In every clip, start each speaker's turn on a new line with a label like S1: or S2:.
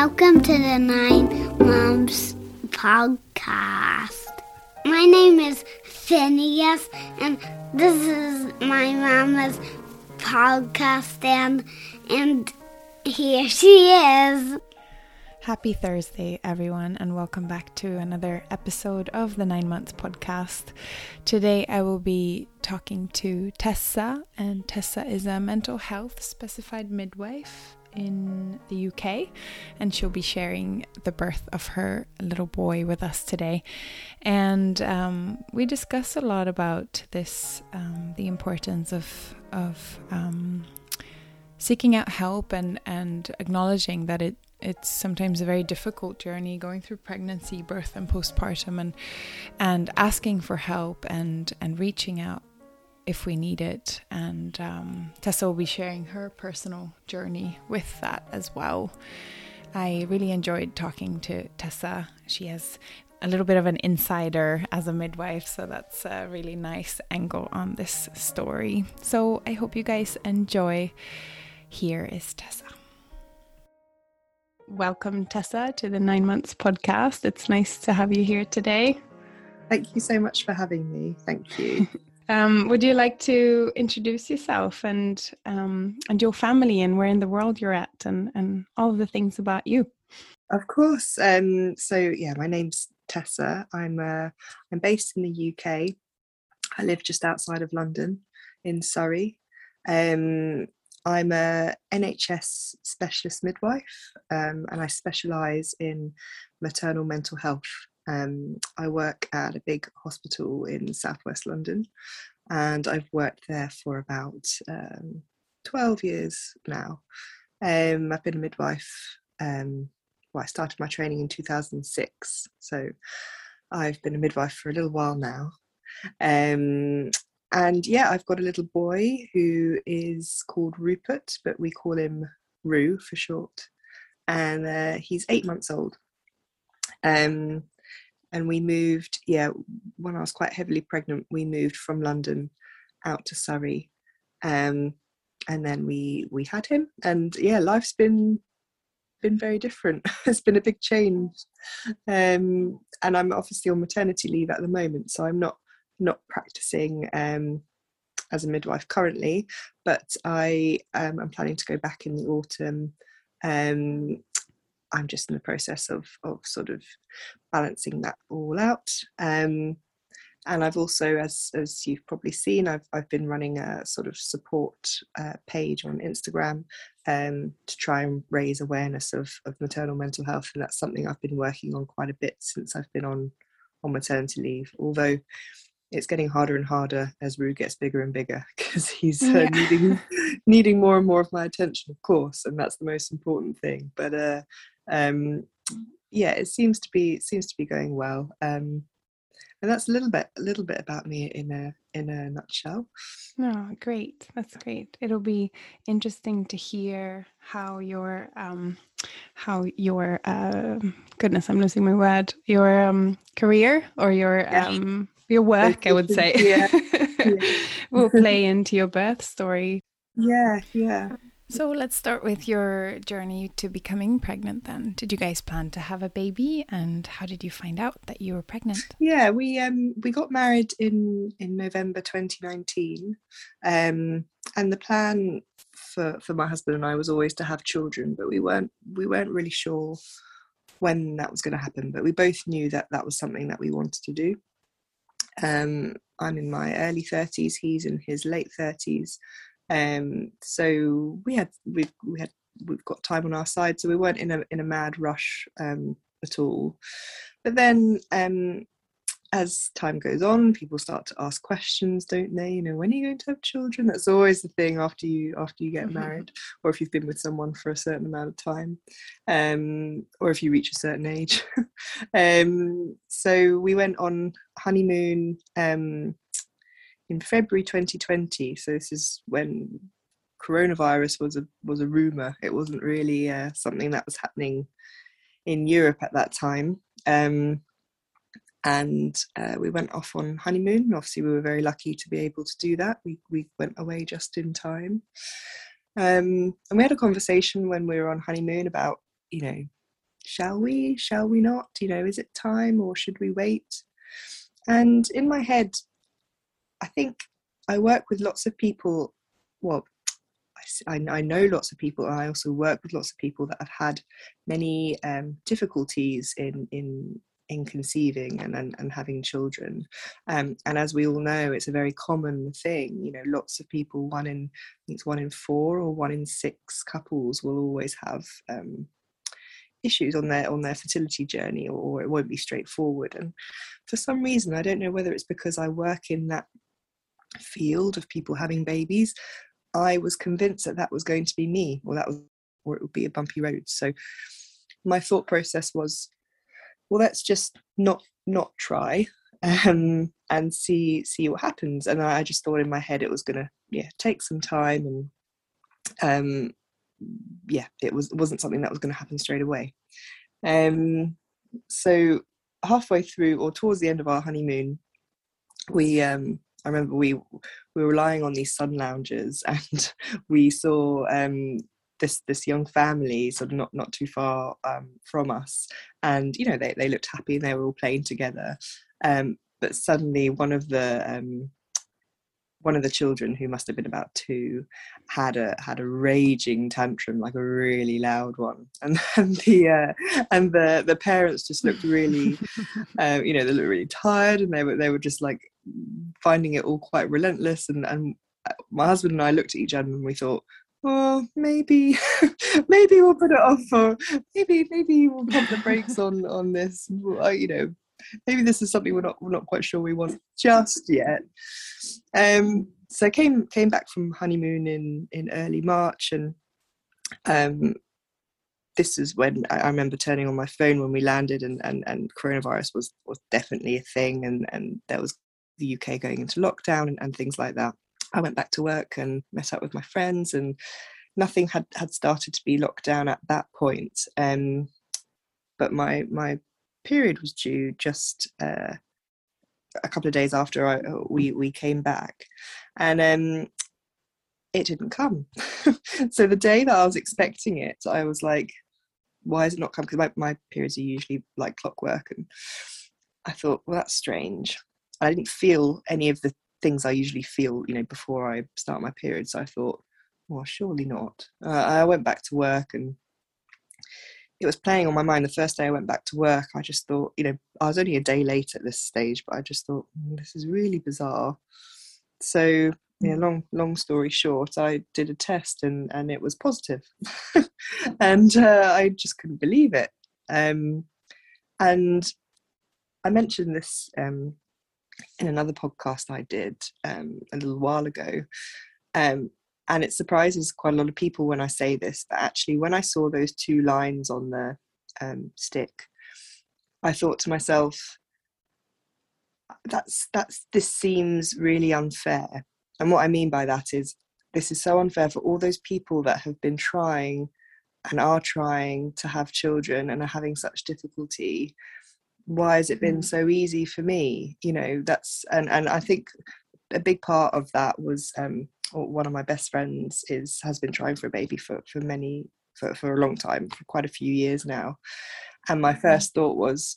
S1: Welcome to the Nine Moms podcast. My name is Phineas, and this is my mama's podcast, and, and here she is.
S2: Happy Thursday, everyone, and welcome back to another episode of the Nine Months podcast. Today, I will be talking to Tessa, and Tessa is a mental health specified midwife in the UK, and she'll be sharing the birth of her little boy with us today. And um, we discuss a lot about this, um, the importance of of um, seeking out help and and acknowledging that it it's sometimes a very difficult journey going through pregnancy, birth, and postpartum, and and asking for help and and reaching out if we need it. And um, Tessa will be sharing her personal journey with that as well. I really enjoyed talking to Tessa. She has a little bit of an insider as a midwife, so that's a really nice angle on this story. So I hope you guys enjoy. Here is Tessa. Welcome, Tessa, to the Nine Months podcast. It's nice to have you here today.
S3: Thank you so much for having me. Thank you.
S2: um, would you like to introduce yourself and um, and your family and where in the world you're at and and all of the things about you?
S3: Of course. Um, so yeah, my name's Tessa. I'm uh, I'm based in the UK. I live just outside of London, in Surrey. Um, I'm a NHS specialist midwife um, and I specialise in maternal mental health. Um, I work at a big hospital in southwest London and I've worked there for about um, 12 years now. Um, I've been a midwife. Um, well, I started my training in 2006, so I've been a midwife for a little while now. Um, and yeah, I've got a little boy who is called Rupert, but we call him Roo for short. And uh, he's eight months old. Um, and we moved, yeah, when I was quite heavily pregnant, we moved from London out to Surrey. Um, and then we we had him, and yeah, life's been been very different. it's been a big change, um, and I'm obviously on maternity leave at the moment, so I'm not not practicing um, as a midwife currently, but I um, am planning to go back in the autumn. I'm just in the process of of sort of balancing that all out. Um, and I've also, as as you've probably seen, I've I've been running a sort of support uh, page on Instagram um, to try and raise awareness of of maternal mental health, and that's something I've been working on quite a bit since I've been on on maternity leave. Although it's getting harder and harder as Roo gets bigger and bigger because he's uh, yeah. needing needing more and more of my attention, of course, and that's the most important thing. But uh, um, yeah, it seems to be it seems to be going well, um, and that's a little bit a little bit about me in a in a nutshell.
S2: No, oh, great, that's great. It'll be interesting to hear how your um, how your uh, goodness, I'm losing my word. Your um, career or your um, your work, I would say, yeah. yeah. will play into your birth story.
S3: Yeah, yeah.
S2: So let's start with your journey to becoming pregnant then. Did you guys plan to have a baby and how did you find out that you were pregnant?
S3: Yeah, we um we got married in in November 2019. Um and the plan for for my husband and I was always to have children, but we weren't we weren't really sure when that was going to happen, but we both knew that that was something that we wanted to do. Um, I'm in my early 30s, he's in his late 30s. Um, so we had we we had we've got time on our side, so we weren't in a in a mad rush um, at all. But then um, as time goes on, people start to ask questions, don't they? You know, when are you going to have children? That's always the thing after you after you get mm-hmm. married, or if you've been with someone for a certain amount of time, um, or if you reach a certain age. um, so we went on honeymoon um, in February 2020. So this is when coronavirus was a was a rumor. It wasn't really uh, something that was happening in Europe at that time. Um, and uh, we went off on honeymoon. Obviously, we were very lucky to be able to do that. We we went away just in time, um, and we had a conversation when we were on honeymoon about you know shall we? Shall we not? You know, is it time or should we wait? And in my head, I think I work with lots of people. Well, I, I know lots of people, and I also work with lots of people that have had many um, difficulties in in in conceiving and, and, and having children. Um, and as we all know, it's a very common thing. You know, lots of people, one in, it's one in four or one in six couples will always have um, issues on their on their fertility journey or, or, it won't be straightforward and for some reason i don't know whether it's because i work in that field of people having babies i was convinced that that was going to be me or that was or it would be a bumpy road so my thought process was well let's just not not try um, and see see what happens. And I, just thought in my head it was gonna yeah take some time and um yeah it was wasn't something that was going to happen straight away. Um so halfway through or towards the end of our honeymoon we um I remember we we were lying on these sun lounges and we saw um this this young family sort of not not too far um, from us. And you know they, they looked happy and they were all playing together. Um, but suddenly one of the um, one of the children who must have been about two had a had a raging tantrum like a really loud one. And, and the uh, and the the parents just looked really uh, you know they looked really tired and they were they were just like finding it all quite relentless. And and uh, my husband and I looked at each other and we thought oh maybe maybe we'll put it off for maybe maybe we'll pump the brakes on on this you know maybe this is something we're not we're not quite sure we want just yet um so came came back from honeymoon in in early march and um this is when I, remember turning on my phone when we landed and, and, and coronavirus was, was definitely a thing and, and there was the UK going into lockdown and, and things like that. I went back to work and met up with my friends, and nothing had had started to be locked down at that point. Um, but my my period was due just uh, a couple of days after I, uh, we we came back, and um, it didn't come. so the day that I was expecting it, I was like, "Why is it not come?" Because my, my periods are usually like clockwork, and I thought, "Well, that's strange." I didn't feel any of the things I usually feel, you know, before I start my period. So I thought, well, surely not. Uh, I went back to work and it was playing on my mind. The first day I went back to work, I just thought, you know, I was only a day late at this stage, but I just thought, mm, this is really bizarre. So, yeah, mm. long long story short, I did a test and and it was positive, and uh, I just couldn't believe it. Um, and I mentioned this um, in another podcast I did um, a little while ago. Um, and it surprises quite a lot of people when I say this, but actually, when I saw those two lines on the um, stick, I thought to myself, that's that's this seems really unfair. And what I mean by that is this is so unfair for all those people that have been trying and are trying to have children and are having such difficulty why has it been mm. so easy for me you know that's and and i think a big part of that was um one of my best friends is has been trying for a baby for for many for, for a long time for quite a few years now and my mm-hmm. first thought was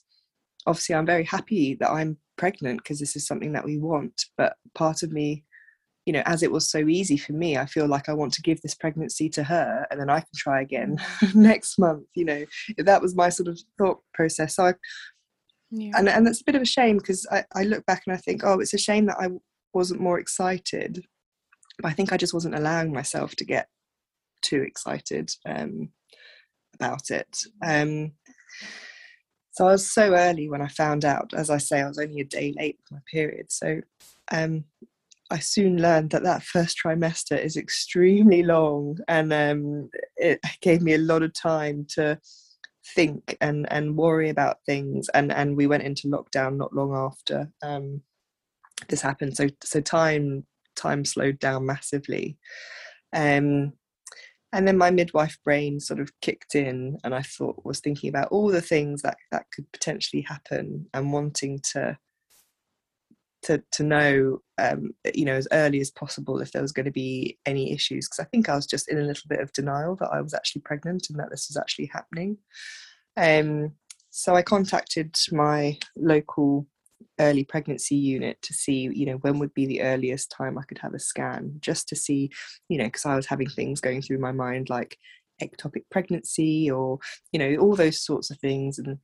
S3: obviously i'm very happy that i'm pregnant because this is something that we want but part of me you know as it was so easy for me i feel like i want to give this pregnancy to her and then i can try again mm. next month you know that was my sort of thought process so i yeah. and and that's a bit of a shame because I, I look back and I think oh it's a shame that I wasn't more excited. But I think I just wasn't allowing myself to get too excited um, about it. Um, so I was so early when I found out as I say I was only a day late with my period. So um, I soon learned that that first trimester is extremely long and um, it gave me a lot of time to think and and worry about things and and we went into lockdown not long after um, this happened. So so time time slowed down massively. Um, and then my midwife brain sort of kicked in and i thought was thinking about all the things that that could potentially happen and wanting to to to know um, you know as early as possible if there was going to be any issues because I think I was just in a little bit of denial that I was actually pregnant and that this was actually happening. Um, so I contacted my local early pregnancy unit to see, you know, when would be the earliest time I could have a scan, just to see, you know, because I was having things going through my mind like ectopic pregnancy or, you know, all those sorts of things. And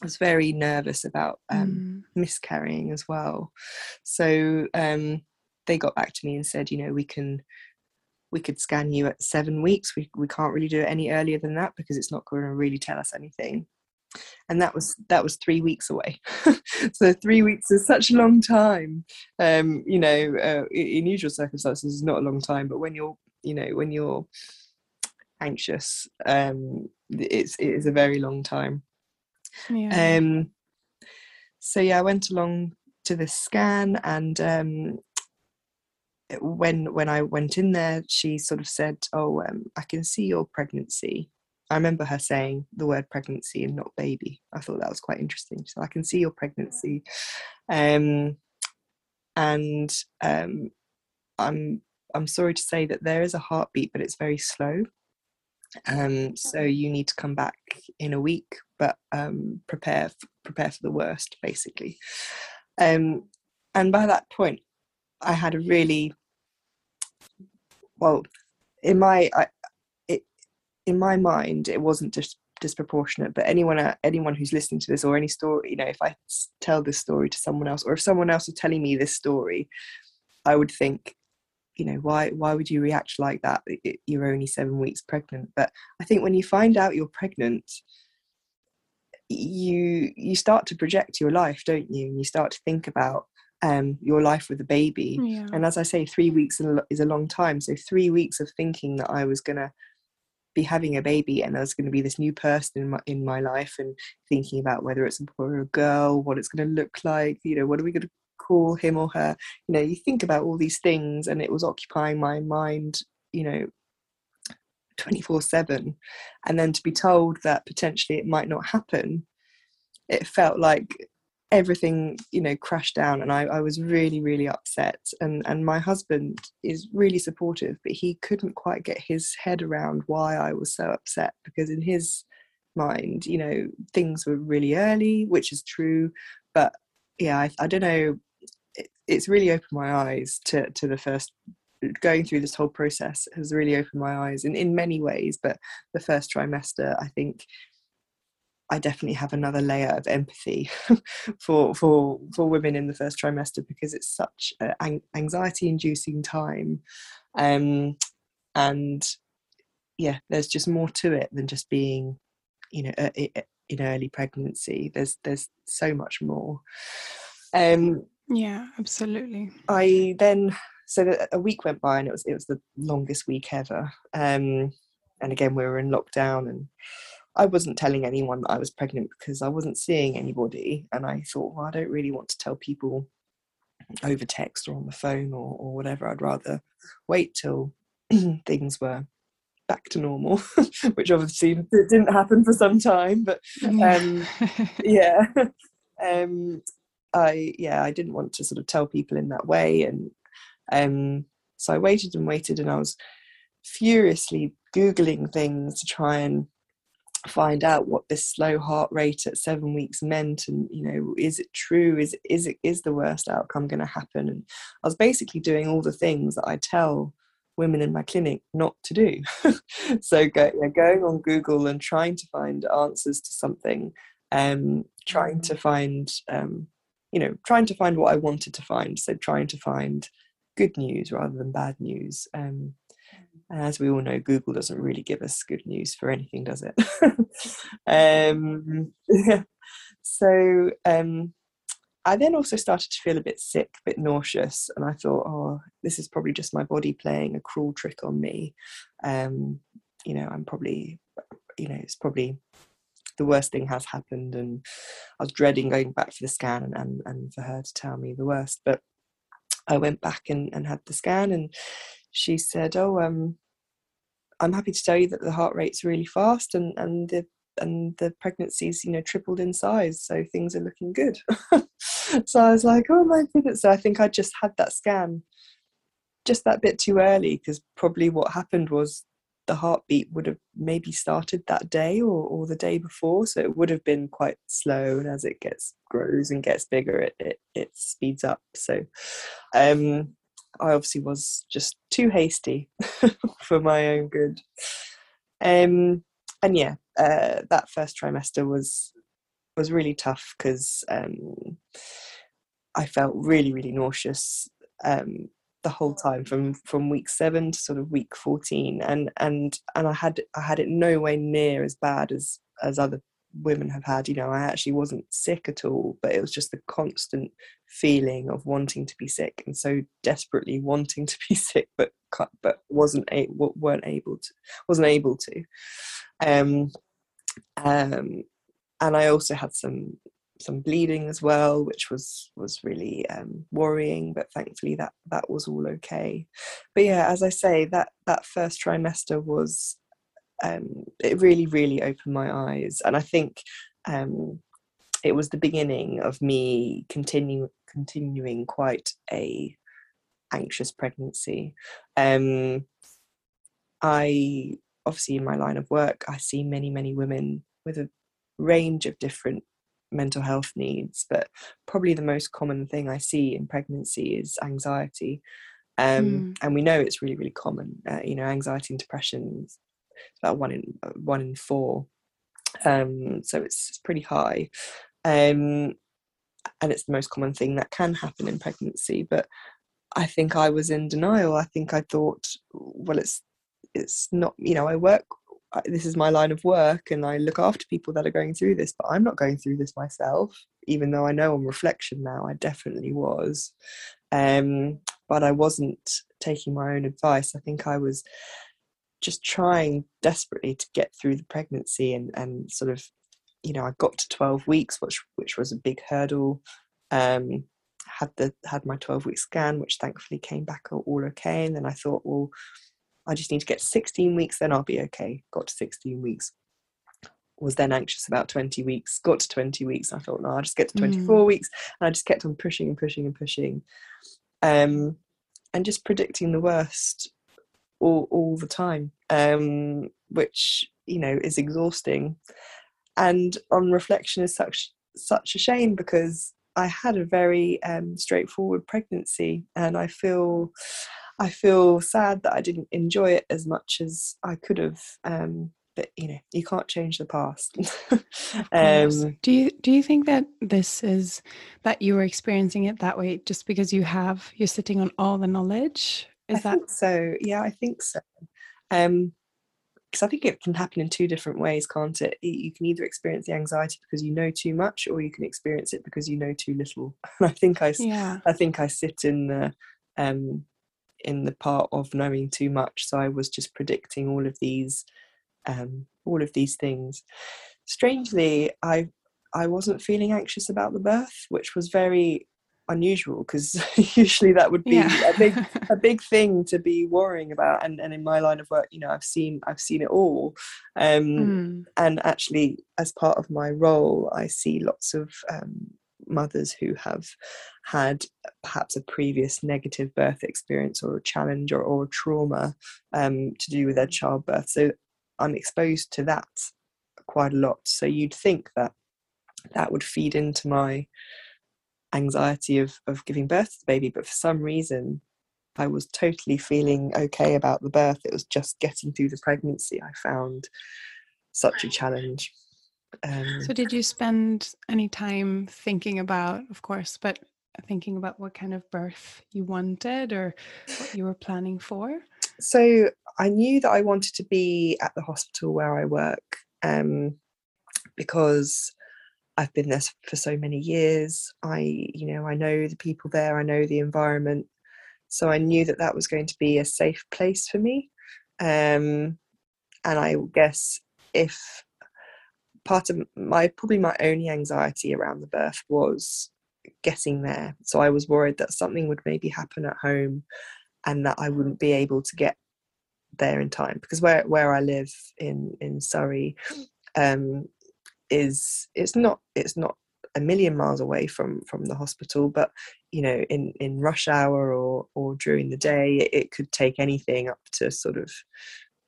S3: I was very nervous about um, mm. miscarrying as well. So um, they got back to me and said, you know, we can we could scan you at seven weeks. We we can't really do it any earlier than that because it's not going to really tell us anything. And that was that was three weeks away. so three weeks is such a long time. Um, you know, uh, in usual circumstances, it's not a long time, but when you're you know when you're anxious, um, it's it is a very long time. Yeah. Um, so yeah, I went along to the scan and um, when when I went in there, she sort of said, "Oh, um, I can see your pregnancy." I remember her saying the word pregnancy and not baby. I thought that was quite interesting. So I can see your pregnancy, um, and um, I'm I'm sorry to say that there is a heartbeat, but it's very slow. Um, so you need to come back in a week, but um, prepare f- prepare for the worst, basically. Um, and by that point, I had a really well in my I, it, in my mind it wasn't just disproportionate but anyone uh, anyone who's listening to this or any story you know if i tell this story to someone else or if someone else is telling me this story i would think you know why why would you react like that you're only 7 weeks pregnant but i think when you find out you're pregnant you you start to project your life don't you And you start to think about um, your life with a baby. Yeah. And as I say, three weeks is a long time. So three weeks of thinking that I was going to be having a baby and there's going to be this new person in my, in my life and thinking about whether it's a boy or a girl, what it's going to look like, you know, what are we going to call him or her? You know, you think about all these things and it was occupying my mind, you know, 24 7. And then to be told that potentially it might not happen, it felt like everything you know crashed down and I, I was really really upset and and my husband is really supportive but he couldn't quite get his head around why I was so upset because in his mind you know things were really early which is true but yeah I, I don't know it, it's really opened my eyes to to the first going through this whole process has really opened my eyes in, in many ways but the first trimester i think I definitely have another layer of empathy for for for women in the first trimester because it's such an anxiety inducing time, um, and yeah, there's just more to it than just being, you know, in early pregnancy. There's there's so much more. Um,
S2: yeah, absolutely.
S3: I then so a week went by and it was it was the longest week ever. Um, and again we were in lockdown and I wasn't telling anyone that I was pregnant because I wasn't seeing anybody. And I thought, well, I don't really want to tell people over text or on the phone or, or whatever. I'd rather wait till things were back to normal, which obviously didn't happen for some time. But um, yeah, um, I yeah I didn't want to sort of tell people in that way, and um, so I waited and waited, and I was furiously googling things to try and find out what this slow heart rate at seven weeks meant and you know is it true? Is is it is the worst outcome going to happen? And i was basically doing all the things that i tell women in my clinic not to do. So go, you know, going on google and trying to find answers to something um trying to find um you know trying to find what i wanted to find so trying to find good news rather than bad news um as we all know, Google doesn't really give us good news for anything, does it? um, so um, I then also started to feel a bit sick, a bit nauseous, and I thought, oh, this is probably just my body playing a cruel trick on me. Um, you know, I'm probably, you know, it's probably the worst thing has happened, and I was dreading going back for the scan and, and, and for her to tell me the worst. But I went back and, and had the scan, and she said, "Oh, um, I'm happy to tell you that the heart rate's really fast, and and the and the pregnancy's you know tripled in size, so things are looking good." so I was like, "Oh my goodness!" So I think I just had that scan just that bit too early because probably what happened was the heartbeat would have maybe started that day or, or the day before so it would have been quite slow and as it gets grows and gets bigger it it, it speeds up. So um i obviously was just too hasty for my own good. Um and yeah uh, that first trimester was was really tough because um i felt really really nauseous um the whole time from from week seven to sort of week 14 and and and i had i had it no way near as bad as as other women have had you know i actually wasn't sick at all but it was just the constant feeling of wanting to be sick and so desperately wanting to be sick but but wasn't a, weren't able to wasn't able to. Um um and i also had some some bleeding as well, which was was really um, worrying. But thankfully, that that was all okay. But yeah, as I say, that that first trimester was um, it really really opened my eyes, and I think um, it was the beginning of me continue continuing quite a anxious pregnancy. Um, I obviously in my line of work, I see many many women with a range of different mental health needs, but probably the most common thing I see in pregnancy is anxiety. Um, mm. And we know it's really, really common. Uh, you know, anxiety and depression is about one in uh, one in four. Um, so it's, it's pretty high, um, and it's the most common thing that can happen in pregnancy. But I think I was in denial. I think I thought, well, it's it's not. You know, I work this is my line of work and I look after people that are going through this, but I'm not going through this myself, even though I know on reflection now I definitely was. Um, but I wasn't taking my own advice. I think I was just trying desperately to get through the pregnancy and, and sort of, you know, I got to 12 weeks, which which was a big hurdle. Um, had the had my 12 week scan, which thankfully came back all okay. And then I thought, well, I just need to get 16 weeks, then I'll be okay. Got to 16 weeks. Was then anxious about 20 weeks, got to 20 weeks. I thought, no, I'll just get to 24 mm. weeks. And I just kept on pushing and pushing and pushing. Um, and just predicting the worst all, all the time, um, which, you know, is exhausting. And on reflection is such such a shame because I had a very um, straightforward pregnancy and I feel I feel sad that I didn't enjoy it as much as I could have. Um, but you know, you can't change the past.
S2: um, do you do you think that this is that you were experiencing it that way just because you have you're sitting on all the knowledge?
S3: Is I that so? Yeah, I think so. Um, because I think it can happen in two different ways, can't it? You can either experience the anxiety because you know too much, or you can experience it because you know too little. And I think I, yeah. I think I sit in the um, in the part of knowing too much. So I was just predicting all of these, um, all of these things. Strangely, I I wasn't feeling anxious about the birth, which was very unusual because usually that would be yeah. a big a big thing to be worrying about and, and in my line of work you know i've seen i've seen it all um, mm. and actually as part of my role i see lots of um, mothers who have had perhaps a previous negative birth experience or a challenge or, or trauma um, to do with their childbirth. So I'm exposed to that quite a lot. So you'd think that that would feed into my anxiety of, of giving birth to the baby, but for some reason, I was totally feeling okay about the birth. It was just getting through the pregnancy I found such a challenge.
S2: Um, so, did you spend any time thinking about, of course, but thinking about what kind of birth you wanted or what you were planning for?
S3: So, I knew that I wanted to be at the hospital where I work um, because I've been there for so many years. I, you know, I know the people there, I know the environment. So, I knew that that was going to be a safe place for me. Um, and I guess if part of my probably my only anxiety around the birth was getting there. So I was worried that something would maybe happen at home and that I wouldn't be able to get there in time because where where I live in in Surrey um, is it's not it's not a million miles away from from the hospital but you know in in rush hour or or during the day it, it could take anything up to sort of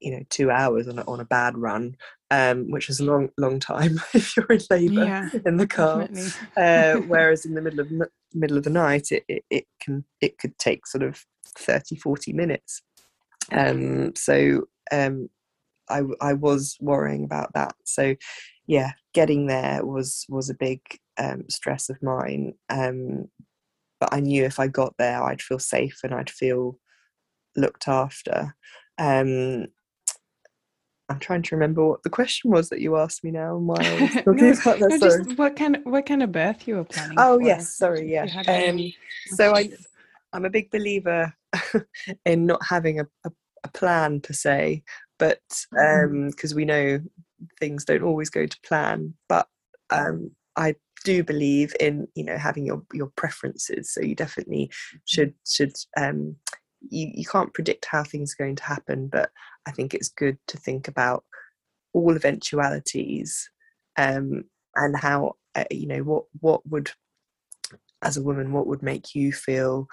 S3: you know two hours on a, on a bad run um, which is a long long time if you're in labour
S2: Yeah,
S3: in the car. uh, whereas in the middle of middle of the night it, it, it can it could take sort of 30 40 minutes. Um, so um, I, I was worrying about that. So yeah getting there was was a big um, stress of mine. Um, but i knew if i got there i'd feel safe and i'd feel looked after. Um, i'm trying to remember what the question was that you asked me now and why I was talking
S2: No,
S3: about that,
S2: No, just what kind of what kind of birth you were planning?
S3: Oh
S2: for?
S3: yes, sorry, yeah.
S2: you had any
S3: Um, so I, I'm a big believer in not having a, a, a plan per se, but because we know things don't always go to plan. But um, I do believe in you know having your your preferences. So you definitely should should um, you you can't predict how things are going to happen, but I think it's good to think about all eventualities um, and how uh, you know what what would as a woman what would make you feel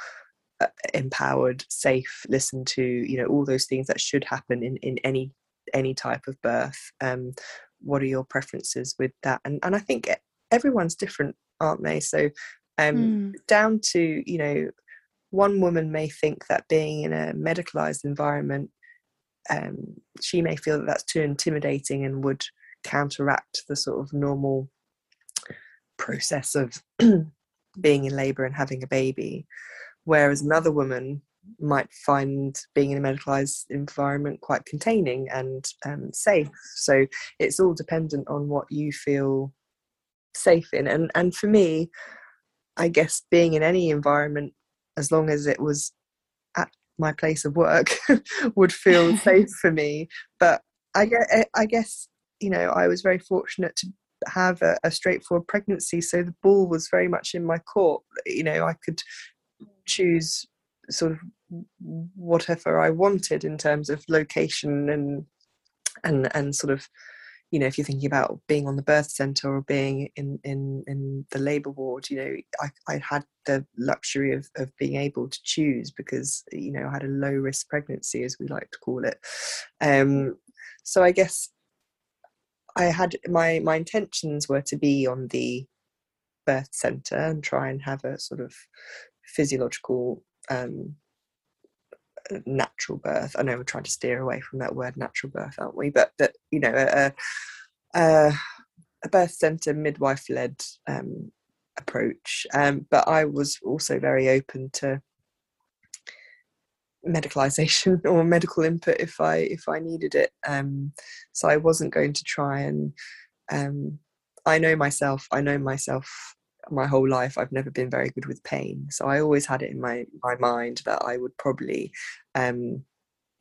S3: uh, empowered safe listened to you know all those things that should happen in in any any type of birth um what are your preferences with that and and i think everyone's different aren't they so um
S2: Mm.
S3: down to you know one woman may think that being in a medicalized environment um she may feel that that's too intimidating and would counteract the sort of normal process of being in labor and having a baby. Whereas another woman might find being in a medicalized environment quite containing and um, safe. So it's all dependent on what you feel safe in. And and for me i guess being in any environment as long as it was at my place of work would feel safe for me. But i guess, eh, I guess you know i was very fortunate to have a, a straightforward pregnancy so the ball was very much in my court. You know i could choose sort of whatever I wanted in terms of location and and and sort of you know if you're thinking about being on the birth center or being in in in the labor ward you know I, I had the luxury of of being able to choose because you know I had a low risk pregnancy as we like to call it. Um so I guess I had my my intentions were to be on the birth center and try and have a sort of physiological um natural birth. I know we're trying to steer away from that word natural birth, aren't we? But that you know, a, a, a birth centre midwife led um, approach. Um, but I was also very open to medicalization or medical input if I if I needed it. Um, so I wasn't going to try and um, I know myself. I know myself my whole life I've never been very good with pain. So I always had it in my my mind that I would probably um,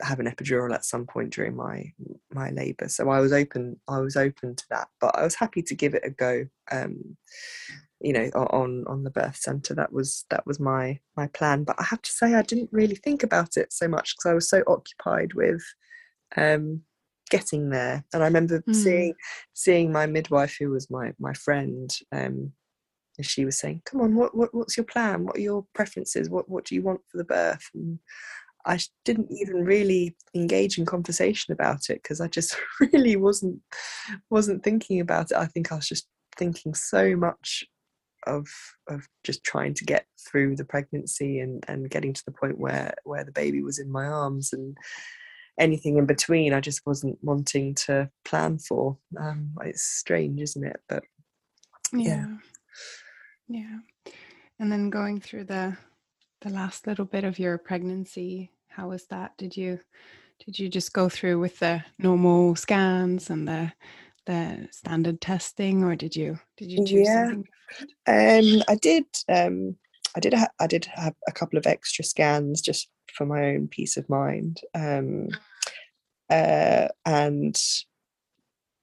S3: have an epidural at some point during my my labour. So I was open I was open to that, but I was happy to give it a go. Um, you know, on on the birth centre. That was that was my my plan. But I have to say I didn't really think about it so much because I was so occupied with um, getting there. And I remember
S2: Mm.
S3: seeing seeing my midwife, who was my my friend. Um, she was saying, "Come on, what, what what's your plan? What are your preferences? What what do you want for the birth?" And I didn't even really engage in conversation about it because I just really wasn't wasn't thinking about it. I think I was just thinking so much of of just trying to get through the pregnancy and and getting to the point where where the baby was in my arms and anything in between I just wasn't wanting to plan for. Um, it's strange, isn't it? But
S2: yeah yeah and then going through the the last little bit of your pregnancy how was that did you did you just go through with the normal scans and the the standard testing or did you did you choose
S3: Yeah.
S2: something
S3: Um, I did. Um, I did. Ha- I did have a couple of extra scans just for my own peace of mind. Um, uh, and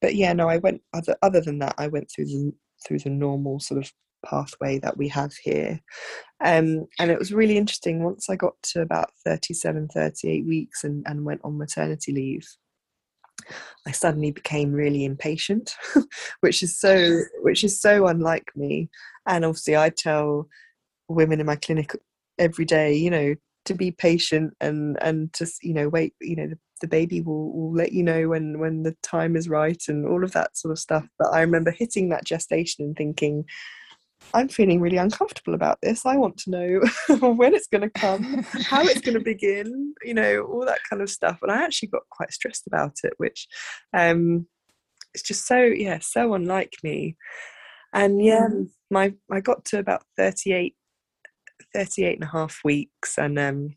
S3: but yeah, no, I went. Other other than that, I went through the through the normal sort of pathway that we have here. Um, and it was really interesting once I got to about 37, 38 weeks and, and went on maternity leave. I suddenly became really impatient, which is so which is so unlike me. And obviously, I tell women in my clinic every day, you know, to be patient and and just you know wait you know the, the baby will, will let you know when when the time is right and all of that sort of stuff but i remember hitting that gestation and thinking i'm feeling really uncomfortable about this. I want to know when it's going to come how it's going to begin you know all that kind of stuff. And i actually got quite stressed about it which um it's just so yeah so unlike me. And yeah mm. my i got to about 38 38 and a half weeks. And um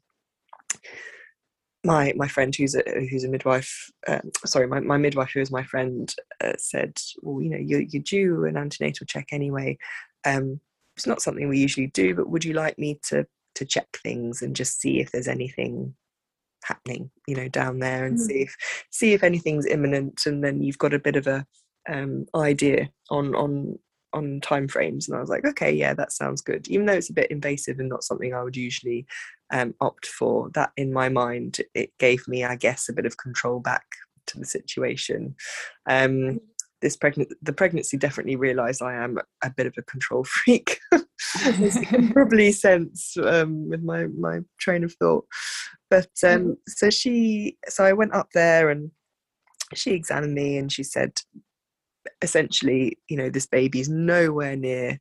S3: my my friend who's a who's a midwife um, sorry my, my midwife who is my friend uh, said well you know you're, you're due an antenatal check anyway um, it's not something we usually do but would you like me to to check things and just see if there's anything happening you know down there and mm. see if see if anything's imminent and then you've got a bit of a um, idea on on on time frames and i was like okay yeah that sounds good even though it's a bit invasive and not something i would usually um, opt for that in my mind it gave me i guess a bit of control back to the situation um, mm. This pregnant the pregnancy definitely realized i am a bit of a control freak as you can probably sense um, with my my train of thought but um, mm. so she so i went up there and she examined me and she said essentially, you know, this baby's nowhere near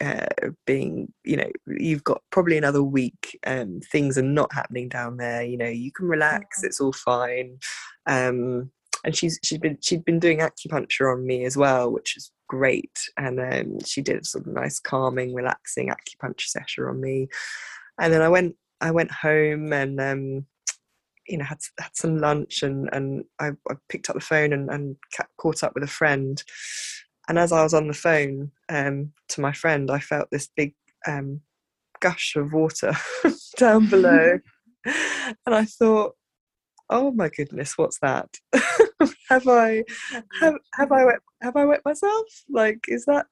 S3: uh, being, you know, you've got probably another week. Um, things are not happening down there. You know, you can relax. Mm-hmm. It's all fine. Um, and she's she'd been she'd been doing acupuncture on me as well, which is great. And um, she did of nice, calming, relaxing acupuncture session on me. And then I went I went home and um, you know had had some lunch and and I, I picked up the phone and, and caught up with a friend and as I was on the phone um, to my friend I felt this big um, gush of water down below and I thought oh my goodness what's that have I have, have I wet have I wet myself like is that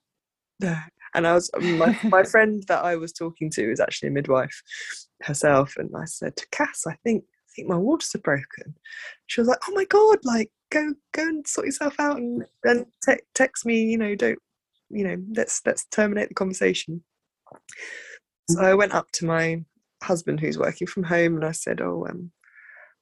S3: no and I was my, my friend that I was talking to is actually a midwife herself and I said to Cass I think I think my waters are broken. She was like, oh my God, like go, go and sort yourself out and then te- text me, you know, don't, you know, let's, let's terminate the conversation. So I went up to my husband who's working from home and I said, oh, um,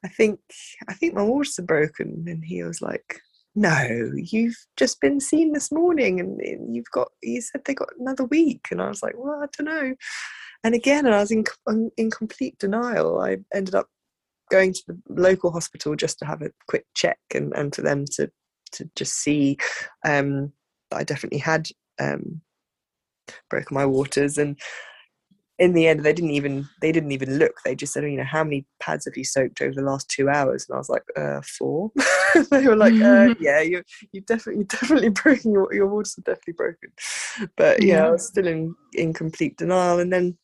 S3: I think, I think my waters are broken. And he was like, no, you've just been seen this morning and you've got, you said they got another week. And I was like, well, I don't know. And again, and I was in, in complete denial. I ended up going to the local hospital just to have a quick check and, and for them to to just see um, that I definitely had um, broken my waters and in the end they didn't even they didn't even look. They just said oh, you know how many pads have you soaked over the last two hours? And i was like uh four. They were like uh, yeah you you definitely definitely broken your, your waters are definitely broken. But yeah, yeah. i was still in in complete denial. And then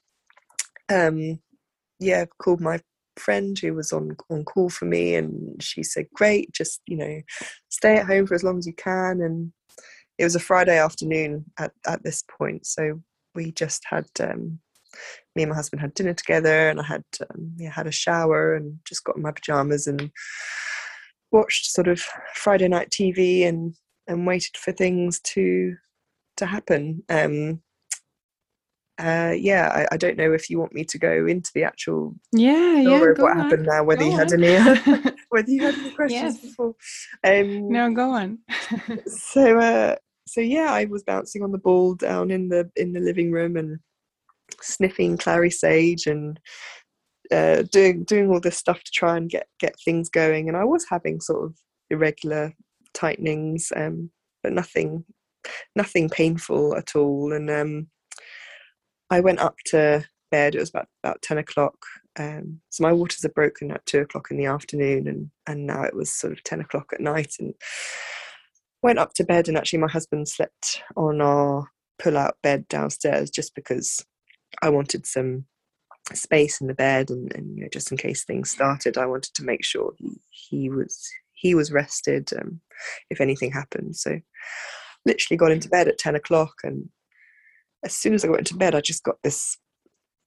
S3: um yeah called my friend who was on on call for me and she said great just you know stay at home for as long as you can. And it was a friday afternoon at, at this point. So we just had um, me and my husband had dinner together and i had um, yeah, had a shower and just got in my pajamas and watched sort of friday night tv and and waited for things to to happen um, uh, yeah, I, I, don't know if you want me to go into the actual
S2: yeah,
S3: yeah,
S2: of
S3: what
S2: on.
S3: happened now, whether
S2: go
S3: you had
S2: on.
S3: any whether you had any questions
S2: yes.
S3: before. Um,
S2: no, go on.
S3: so uh, so yeah, I was bouncing on the ball down in the in the living room and sniffing clary sage and uh, doing doing all this stuff to try and get get things going. And I was having sort of irregular tightenings, um, but nothing nothing painful at all. And um, I went up to bed. It was about about ten o'clock. Um, so my waters are broken at two o'clock in the afternoon, and and now it was sort of ten o'clock at night, and went up to bed. And actually, my husband slept on our pull-out bed downstairs just because I wanted some space in the bed, and, and you know, just in case things started, I wanted to make sure he, he was he was rested um, if anything happened. So literally got into bed at ten o'clock and as soon as I went to bed, I just got this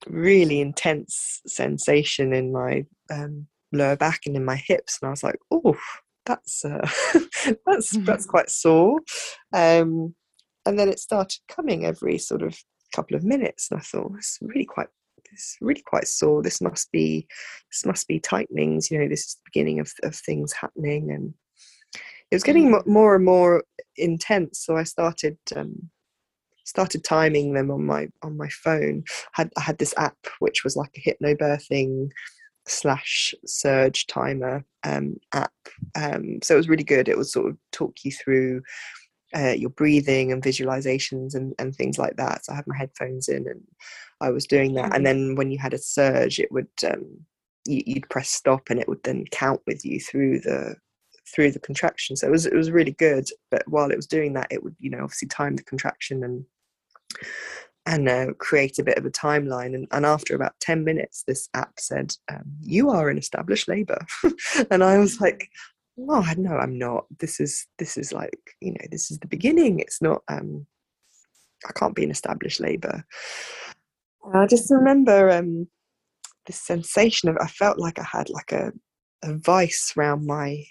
S3: really intense sensation in my um, lower back and in my hips, and I was like, "Oh, that's uh, that's mm-hmm. that's quite sore." Um, and then it started coming every sort of couple of minutes, and I thought it's really quite this really quite sore. This must be this must be tightenings. You know, this is the beginning of of things happening, and it was getting
S2: Mm.
S3: more and more intense. So I started um, started timing them on my on my phone. had I had this app which was like a hypnobirthing slash surge timer um, app. Um, so it was really good. It would sort of talk you through uh, your breathing and visualizations and, and things like that. So I had my headphones in and I was doing that. And then when you had a surge, it would um, you, you'd press stop and it would then count with you through the through the contraction. So it was it was really good. But while it was doing that, it would you know obviously time the contraction and and uh, create a bit of a timeline. And, and after about 10 minutes, this app said, um, You are in established labor. and I was like, Oh, no, I'm not. This is, this is like, you know, this is the beginning. It's not, um, I can't be an established labor. I just remember um, this sensation of, I felt like I had like a, a vice around my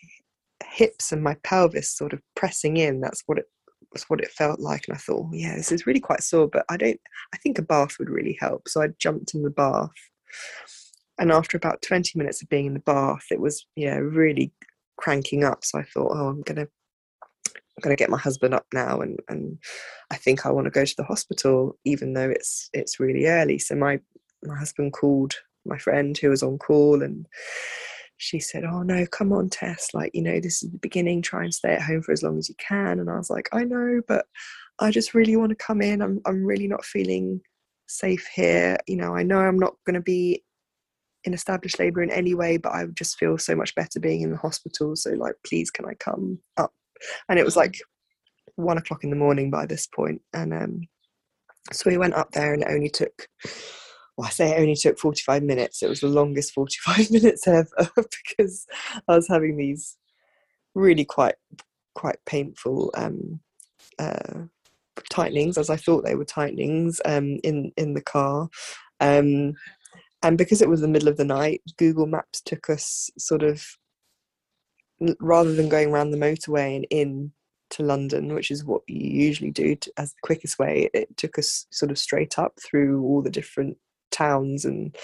S3: hips and my pelvis sort of pressing in. That's what it was what it felt like and i thought oh, yeah this is really quite sore but i don't i think a bath would really help so i jumped in the bath and after about 20 minutes of being in the bath it was yeah really cranking up so i thought oh i'm gonna i'm gonna get my husband up now and and i think i want to go to the hospital even though it's it's really early so my my husband called my friend who was on call and she said, Oh no, come on, Tess. Like, you know, this is the beginning. Try and stay at home for as long as you can. And I was like, I know, but I just really want to come in. I'm I'm really not feeling safe here. You know, I know I'm not gonna be in established labour in any way, but I would just feel so much better being in the hospital. So like please can I come up? And it was like one o'clock in the morning by this point. And um so we went up there and it only took well, I say it only took 45 minutes. It was the longest 45 minutes ever because I was having these really quite quite painful um, uh, tightenings, as I thought they were tightenings um, in in the car. Um, and because it was the middle of the night, Google Maps took us sort of rather than going around the motorway and in to London, which is what you usually do to, as the quickest way. It took us sort of straight up through all the different towns and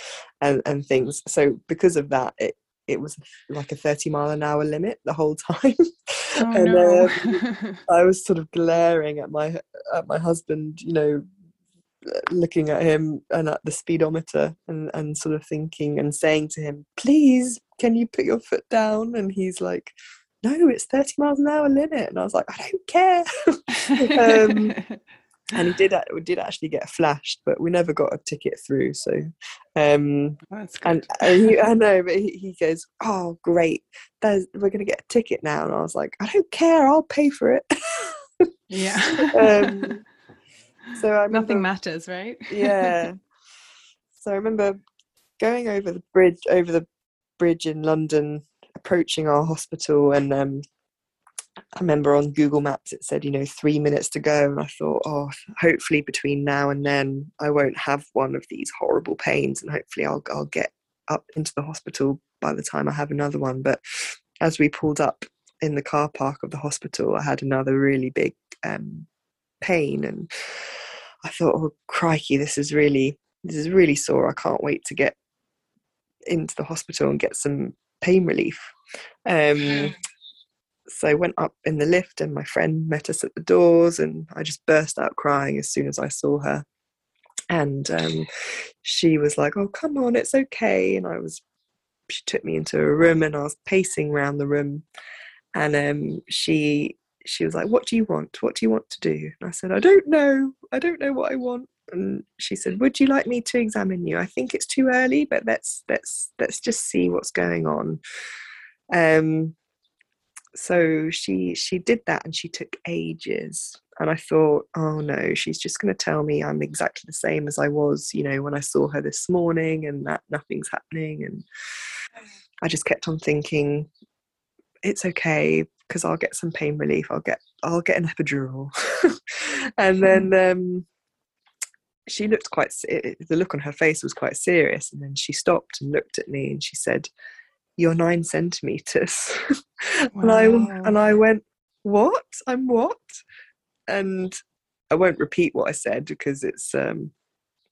S3: and, and things. So because of that, it it was like a 30 mile an hour limit the whole time.
S2: Oh
S3: and
S2: no.
S3: um, I was sort of glaring at my at my husband, you know, looking at him and at the speedometer and and sort of thinking and saying to him, "Please, can you put your foot down?" And he's like, "No, it's 30 miles an hour limit." And I was like, "I don't care." um, and he did we did actually get flashed, but we never got a ticket through. So, um,
S2: That's
S3: and, and he, I know, but he, he goes, "Oh, great! There's, we're going to get a ticket now." And I was like, "I don't care. I'll pay for it."
S2: yeah.
S3: um, so I remember,
S2: Nothing matters, right?
S3: yeah. So I remember going over the bridge, over the bridge in London, approaching our hospital, and um, I remember on Google Maps it said, you know, three minutes to go, and I thought, oh, hopefully between now and then I won't have one of these horrible pains, and hopefully I'll I'll get up into the hospital by the time I have another one. But as we pulled up in the car park of the hospital, I had another really big um, pain, and I thought, oh crikey, this is really this is really sore. I can't wait to get into the hospital and get some pain relief. Um, so I went up in the lift, and my friend met us at the doors, and I just burst out crying as soon as I saw her. And um, she was like, "Oh, come on, it's okay." And I was, she took me into a room, and I was pacing around the room, and um, she she was like, "What do you want? What do you want to do?" And I said, "I don't know. I don't know what I want." And she said, "Would you like me to examine you? I think it's too early, but let's let's let's just see what's going on." Um, so she she did that, and she took ages. And I thought, "Oh no, she's just going to tell me I'm exactly the same as I was, you know, when I saw her this morning, and that nothing's happening." And I just kept on thinking, "It's okay." Because I'll get some pain relief. I'll get I'll get an epidural, and then um, she looked quite. The look on her face was quite serious, and then she stopped and looked at me, and she said, "You're nine centimeters," and I
S2: Wow.
S3: and I went, "What? I'm what?" And I won't repeat what I said because it's um,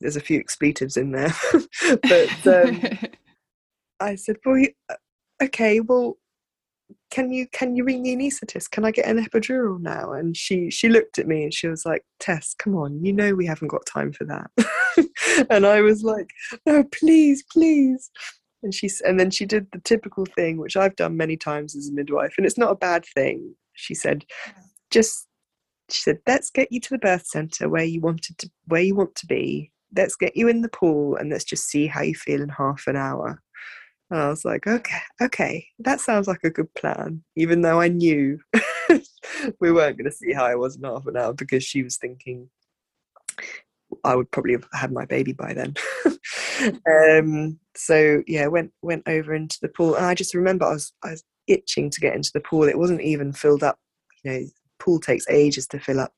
S3: there's a few expletives in there, but um, I said, "Well, uh, okay, well, can you can you ring the anaesthetist? Can I get an epidural now?" And she she looked at me and she was like, "Tess, come on, you know we haven't got time for that." and I was like, "No, please, please." And she and then she did the typical thing, which I've done many times as a midwife, and it's not a bad thing. She said, "Just." She said, "Let's get you to the birth center where you wanted to, where you want to be. Let's get you in the pool, and let's just see how you feel in half an hour." And I was like, okay, okay, that sounds like a good plan, even though I knew we weren't going to see how I was in half an hour because she was thinking I would probably have had my baby by then. um, so yeah, went went over into the pool, and I just remember I was I was itching to get into the pool. It wasn't even filled up. You know, pool takes ages to fill up.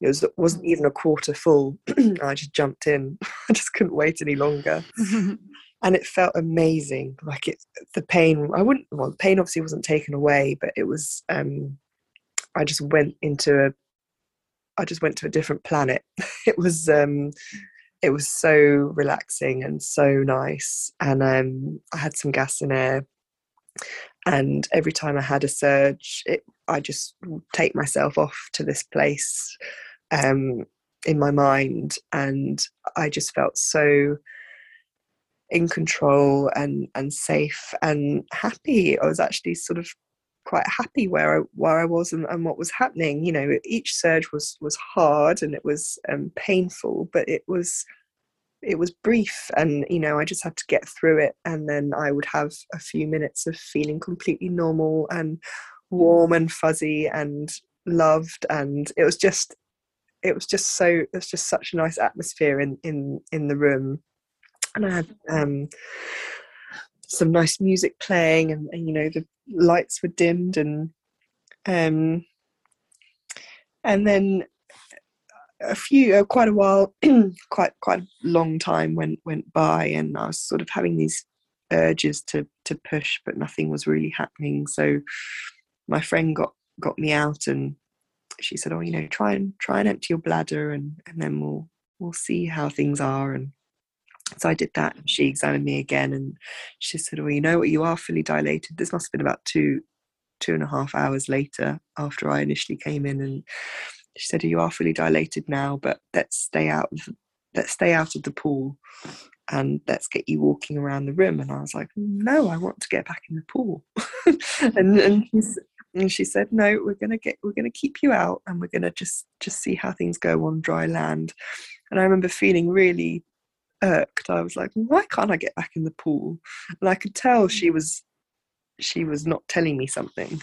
S3: It was wasn't even a quarter full. I just jumped in. I just couldn't wait any longer and it felt amazing like it the pain i wouldn't well the pain obviously wasn't taken away but it was um i just went into a i just went to a different planet. It was um it was so relaxing and so nice and um i had some gas and air and every time i had a surge it i just take myself off to this place um in my mind and i just felt so in control and and safe and happy. I was actually sort of quite happy where I where I was and, and what was happening. You know, each surge was was hard and it was um, painful, but it was it was brief and you know i just had to get through it and then i would have a few minutes of feeling completely normal and warm and fuzzy and loved and it was just it was just so it was just such a nice atmosphere in in in the room and I had um, some nice music playing, and, and, you know the lights were dimmed, and um, and then a few, uh, quite a while, quite quite a long time went went by, and I was sort of having these urges to to push, but nothing was really happening. So my friend got got me out, and she said, "Oh, you know, try and try and empty your bladder, and and then we'll we'll see how things are." And so I did that, she examined me again, and she said, "Well, you know what? You are fully dilated. This must have been about two, two and a half hours later after I initially came in." And she said, "You are fully dilated now, but let's stay out. Of, let's stay out of the pool, and let's get you walking around the room." And I was like, "No, I want to get back in the pool." and and, and she said, "No, we're gonna get, we're gonna keep you out, and we're gonna just just see how things go on dry land." And I remember feeling really irked. I was like, why can't I get back in the pool? And I could tell she was she was not telling me something.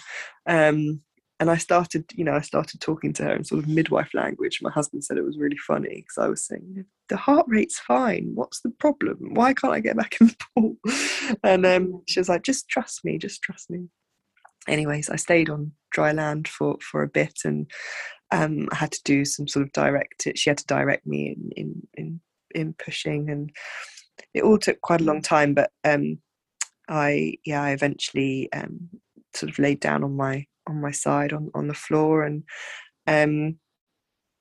S3: Um, and I started, you know, I started talking to her in sort of midwife language. My husband said it was really funny because I was saying, the heart rate's fine. What's the problem? Why can't I get back in the pool? And um, she was like, just trust me, just trust me. Anyways, I stayed on dry land for, for a bit and um, I had to do some sort of direct, she had to direct me in, in, in in pushing and it all took quite a long time but um i yeah i eventually um sort of laid down on my on my side on on the floor and um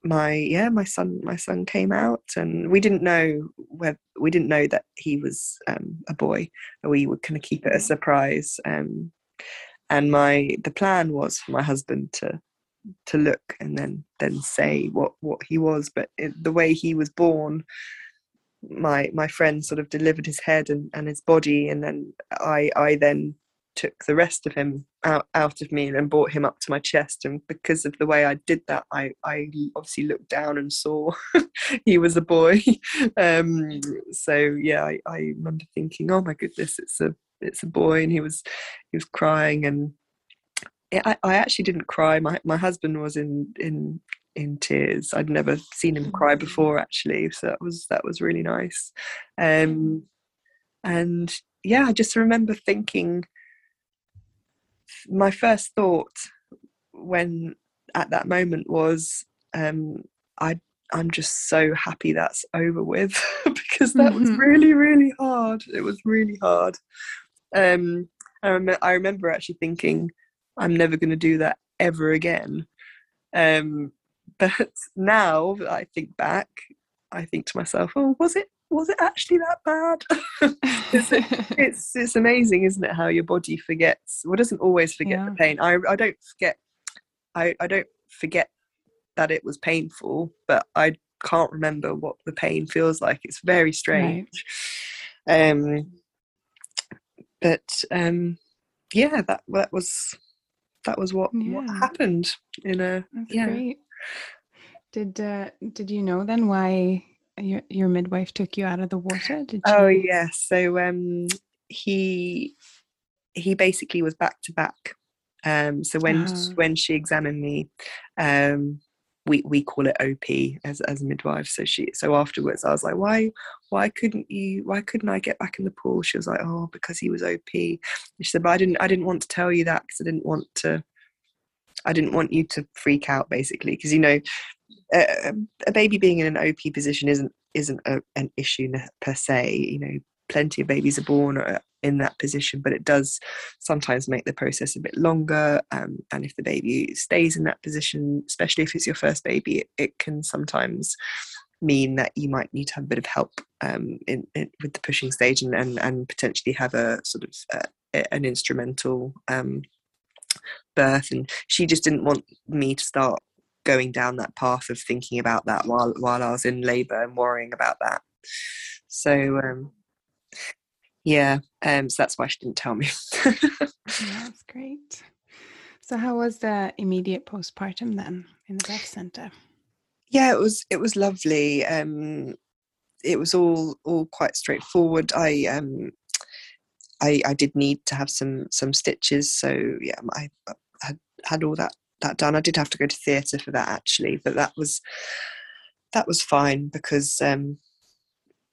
S3: my yeah my son my son came out and we didn't know where we didn't know that he was um, a boy we were kind of keep it a surprise um, and my the plan was for my husband to to look and then then say what what he was but it, the way he was born my my friend sort of delivered his head and, and his body and then i i then took the rest of him out, out of me and brought him up to my chest. And because of the way i did that i i obviously looked down and saw he was a boy. Um so yeah I, I remember thinking oh my goodness it's a it's a boy and he was he was crying and I, I actually didn't cry. My my husband was in in in tears. I'd never seen him cry mm. before actually, so that was that was really nice. Um, and yeah, I just remember thinking my first thought when at that moment was um, I I'm just so happy that's over with because that mm-hmm. was really really hard. It was really hard. Um, I, rem- I remember actually thinking I'm never going to do that ever again. Um, but now that I think back, I think to myself, oh, was it was it actually that bad? it's, it's, it's amazing, isn't it, how your body forgets? Well, doesn't always forget yeah. the pain. I I don't forget. I I don't forget that it was painful, but I can't remember what the pain feels like. It's very strange. Right. Um, but um, yeah, that that was that was what yeah. what happened in a
S2: That's
S3: yeah.
S2: Great. Did uh, did you know then why your your midwife took you out of the water? Did
S3: oh yeah, so um, he he basically was back to back. Um, so when oh. when she examined me, um, we we call it OP as as midwife. So she so afterwards I was like, why why couldn't you why couldn't I get back in the pool? She was like, oh, because he was OP. And she said, but I didn't I didn't want to tell you that because I didn't want to I didn't want you to freak out basically because you know a, a, baby being in an OP position isn't isn't a, an issue per se. You know, plenty of babies are born uh, in that position, but it does sometimes make the process a bit longer. Um, and if the baby stays in that position, especially if it's your first baby, it, it can sometimes mean that you might need to have a bit of help um, in, in, with the pushing stage and, and, and potentially have a sort of uh, an instrumental um, birth. And she just didn't want me to start going down that path of thinking about that while while I was in labour and worrying about that. So um, yeah, um, so that's why she didn't tell me.
S2: yeah, that's great. So how was the immediate postpartum then in the birth centre?
S3: Yeah, it was it was lovely. Um, it was all all quite straightforward. I um, I, I did need to have some some stitches, so yeah, I had had all that that done. I did have to go to theatre for that actually, but that was that was fine because um,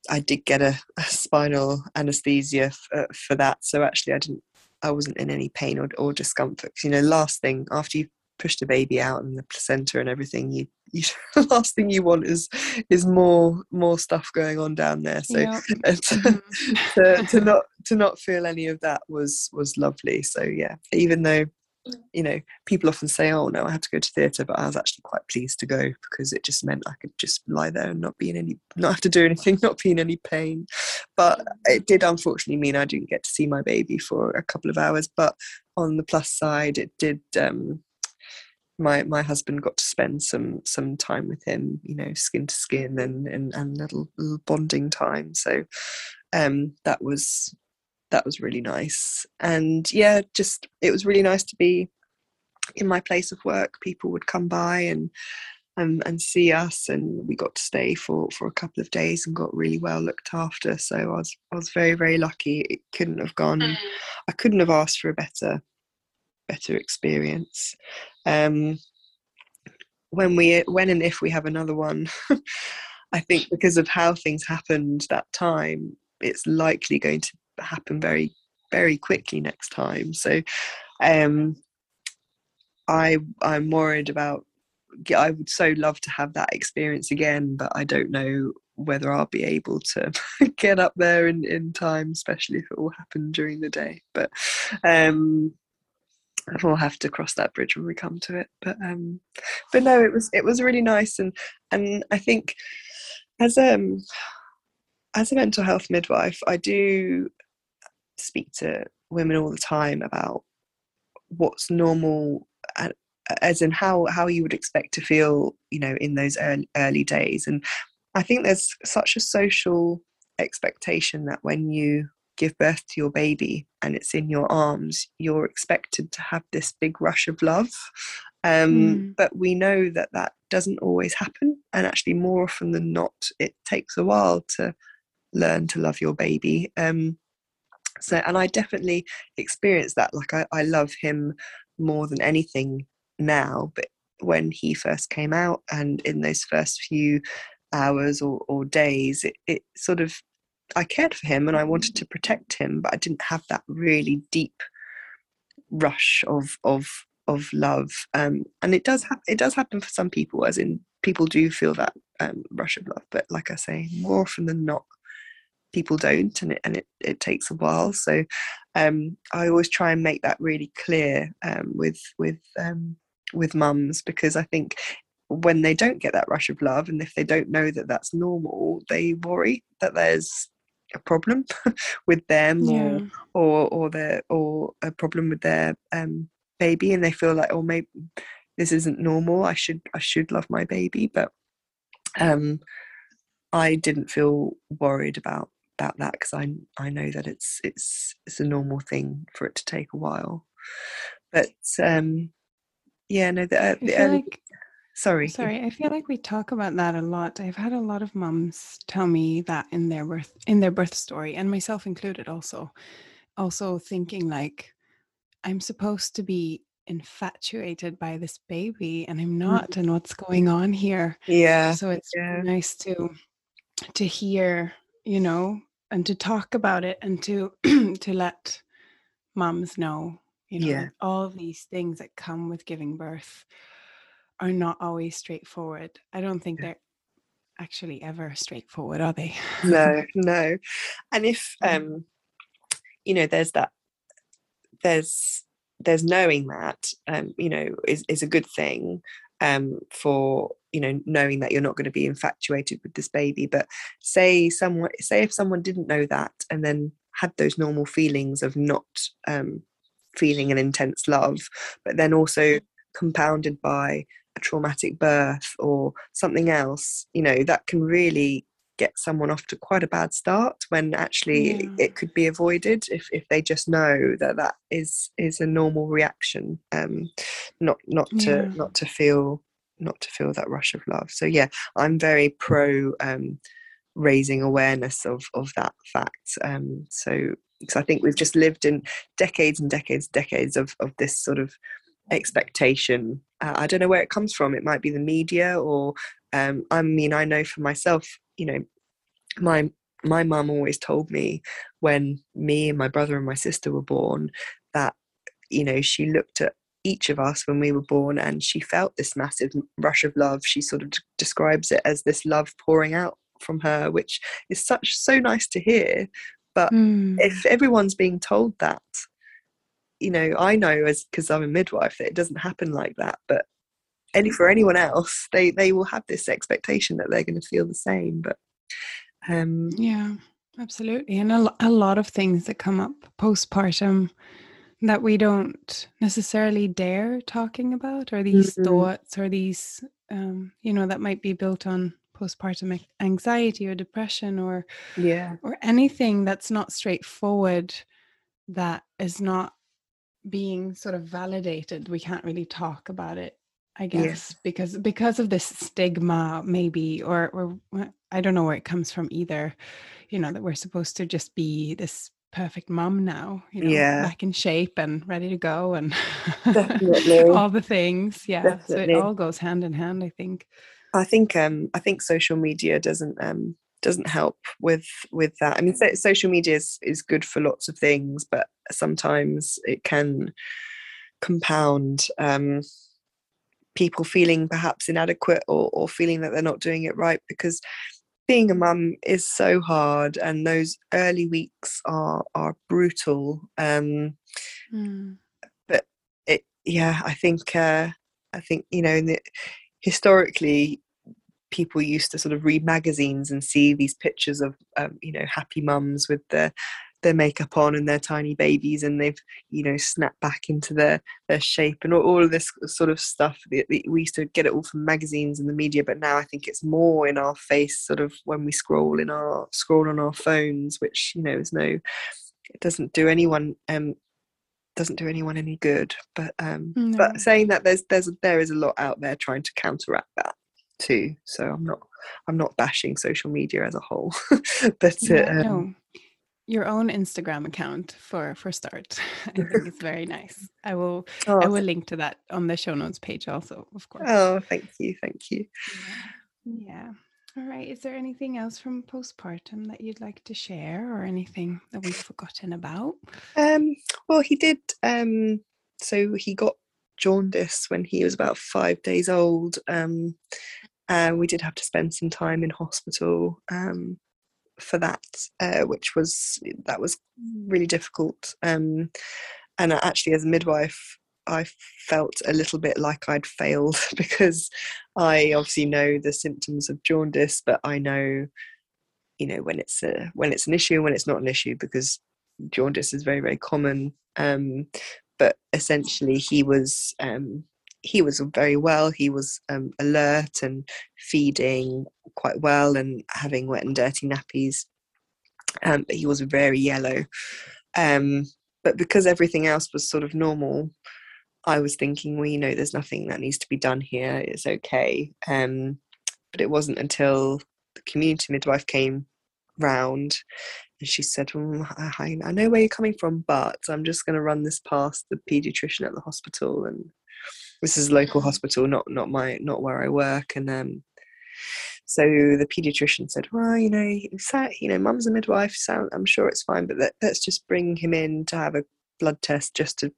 S3: I did get a, a spinal anesthesia for, uh, for, that, so actually I didn't, I wasn't in any pain or, or discomfort. You know, last thing after you push the baby out and the placenta and everything, you, you last thing you want is is more more stuff going on down there. So yep. to, mm-hmm. to, to not to not feel any of that was was lovely. So yeah, even though you know, people often say, "Oh no, I had to go to theatre," but I was actually quite pleased to go because it just meant I could just lie there and not be in any, not have to do anything, not be in any pain. But it did unfortunately mean I didn't get to see my baby for a couple of hours. But on the plus side, it did. Um, my my husband got to spend some some time with him, you know, skin to skin and and, and little, little bonding time. So um, that was that was really nice. And yeah, just it was really nice to be in my place of work. People would come by and um, and see us, and we got to stay for for a couple of days and got really well looked after. So I was I was very very lucky. It couldn't have gone. Mm. I couldn't have asked for a better better experience. Um, when we when and if we have another one, I think because of how things happened that time, it's likely going to happen very very quickly next time. So um i i'm worried about i would so love to have that experience again but i don't know whether i'll be able to get up there in in time especially if it all happened during the day. But um we'll have to cross that bridge when we come to it. But um but no it was it was really nice. And and i think as um as a mental health midwife i do speak to women all the time about what's normal as in how how you would expect to feel you know in those early, early days. And i think there's such a social expectation that when you give birth to your baby and it's in your arms you're expected to have this big rush of love. Um, mm. but we know that that doesn't always happen. And actually more often than not it takes a while to learn to love your baby. Um, so and i definitely experienced that like I, I love him more than anything now but when he first came out and in those first few hours or, or days it, it sort of i cared for him and i wanted to protect him but i didn't have that really deep rush of of of love. Um, and it does it does happen for some people as in people do feel that um, rush of love but like i say more often than not people don't and it, and it, it takes a while. So um, i always try and make that really clear um, with with um, with mums because i think when they don't get that rush of love and if they don't know that that's normal they worry that there's a problem with them
S2: Yeah.
S3: or or or their or a problem with their um baby and they feel like oh maybe this isn't normal. I should i should love my baby. But um i didn't feel worried about about that because i i know that it's it's it's a normal thing for it to take a while but um yeah no the, uh, the early,
S2: like
S3: sorry
S2: Sorry, I feel like we talk about that a lot. I've had a lot of mums tell me that in their birth in their birth story, and myself included also. Also thinking like I'm supposed to be infatuated by this baby and I'm not and what's going on here.
S3: yeah
S2: So it's
S3: yeah.
S2: nice to to hear, you know, and to talk about it and to to let moms know, you know,
S3: Yeah.
S2: all of these things that come with giving birth are not always straightforward. I don't think
S3: Yeah.
S2: they're actually ever straightforward, are they?
S3: no no and if um you know there's that there's there's knowing that um you know is is a good thing um for you know knowing that you're not going to be infatuated with this baby. But say someone say if someone didn't know that and then had those normal feelings of not um feeling an intense love but then also compounded by a traumatic birth or something else you know that can really get someone off to quite a bad start when actually
S2: Yeah.
S3: it could be avoided if, if they just know that that is is a normal reaction um not not to
S2: Yeah.
S3: not to feel not to feel that rush of love so yeah i'm very pro um raising awareness of of that fact um so because i think we've just lived in decades and decades decades of of this sort of expectation uh, i don't know where it comes from it might be the media or um i mean i know for myself you know my my mum always told me when me and my brother and my sister were born that you know she looked at each of us when we were born and she felt this massive rush of love she sort of d- describes it as this love pouring out from her which is such so nice to hear but
S2: Mm.
S3: if everyone's being told that you know i know as because i'm a midwife that it doesn't happen like that but any for anyone else they they will have this expectation that they're going to feel the same but um
S2: Yeah, absolutely. And a, a lot of things that come up postpartum that we don't necessarily dare talking about, or these
S3: Mhm.
S2: thoughts, or these, um, you know, that might be built on postpartum anxiety or depression or
S3: yeah
S2: or anything that's not straightforward that is not being sort of validated we can't really talk about it i guess because because of this stigma maybe or or i don't know where it comes from either you know that we're supposed to just be this perfect mom now you know
S3: Yeah.
S2: back in shape and ready to go and all the things. Yeah so it all goes hand in hand i think.
S3: I think um, I think social media doesn't um, doesn't help with with that. I mean, so, social media is, is good for lots of things, but sometimes it can compound um, people feeling perhaps inadequate or, or feeling that they're not doing it right because being a mum is so hard and those early weeks are are brutal um
S2: Mm.
S3: it yeah i think uh i think you know in the, historically people used to sort of read magazines and see these pictures of um, you know happy mums with their their makeup on and their tiny babies and they've you know snapped back into their their shape and all, all of this sort of stuff we used to get it all from magazines and the media but now i think it's more in our face sort of when we scroll in our scroll on our phones which you know is no it doesn't do anyone um doesn't do anyone any good but um
S2: No.
S3: but saying that there's there's there is a lot out there trying to counteract that too so i'm not i'm not bashing social media as a whole but uh, um,
S2: no. Your own Instagram account for for start. I think it's very nice. I will
S3: oh,
S2: I will link to that on the show notes page also, of course.
S3: oh thank you thank you
S2: Yeah. All right. Is there anything else from postpartum that you'd like to share or anything that we've forgotten about?
S3: um well he did um so he got jaundice when he was about five days old um and we did have to spend some time in hospital um for that uh, which was that was really difficult um and actually as a midwife I felt a little bit like I'd failed because I obviously know the symptoms of jaundice, but I know, you know, when it's a when it's an issue and when it's not an issue because jaundice is very very common. Um, but essentially, he was um, he was very well. He was um, alert and feeding quite well and having wet and dirty nappies. Um, but he was very yellow. Um, but because everything else was sort of normal, I was thinking, well, you know, there's nothing that needs to be done here. It's okay. Um, but it wasn't until the community midwife came round and she said, well, I, I know where you're coming from, but I'm just going to run this past the paediatrician at the hospital. And this is a local hospital, not not my not where I work. And um, so the paediatrician said, well, you know, you know, mum's a midwife, so I'm sure it's fine, but let, let's just bring him in to have a blood test just to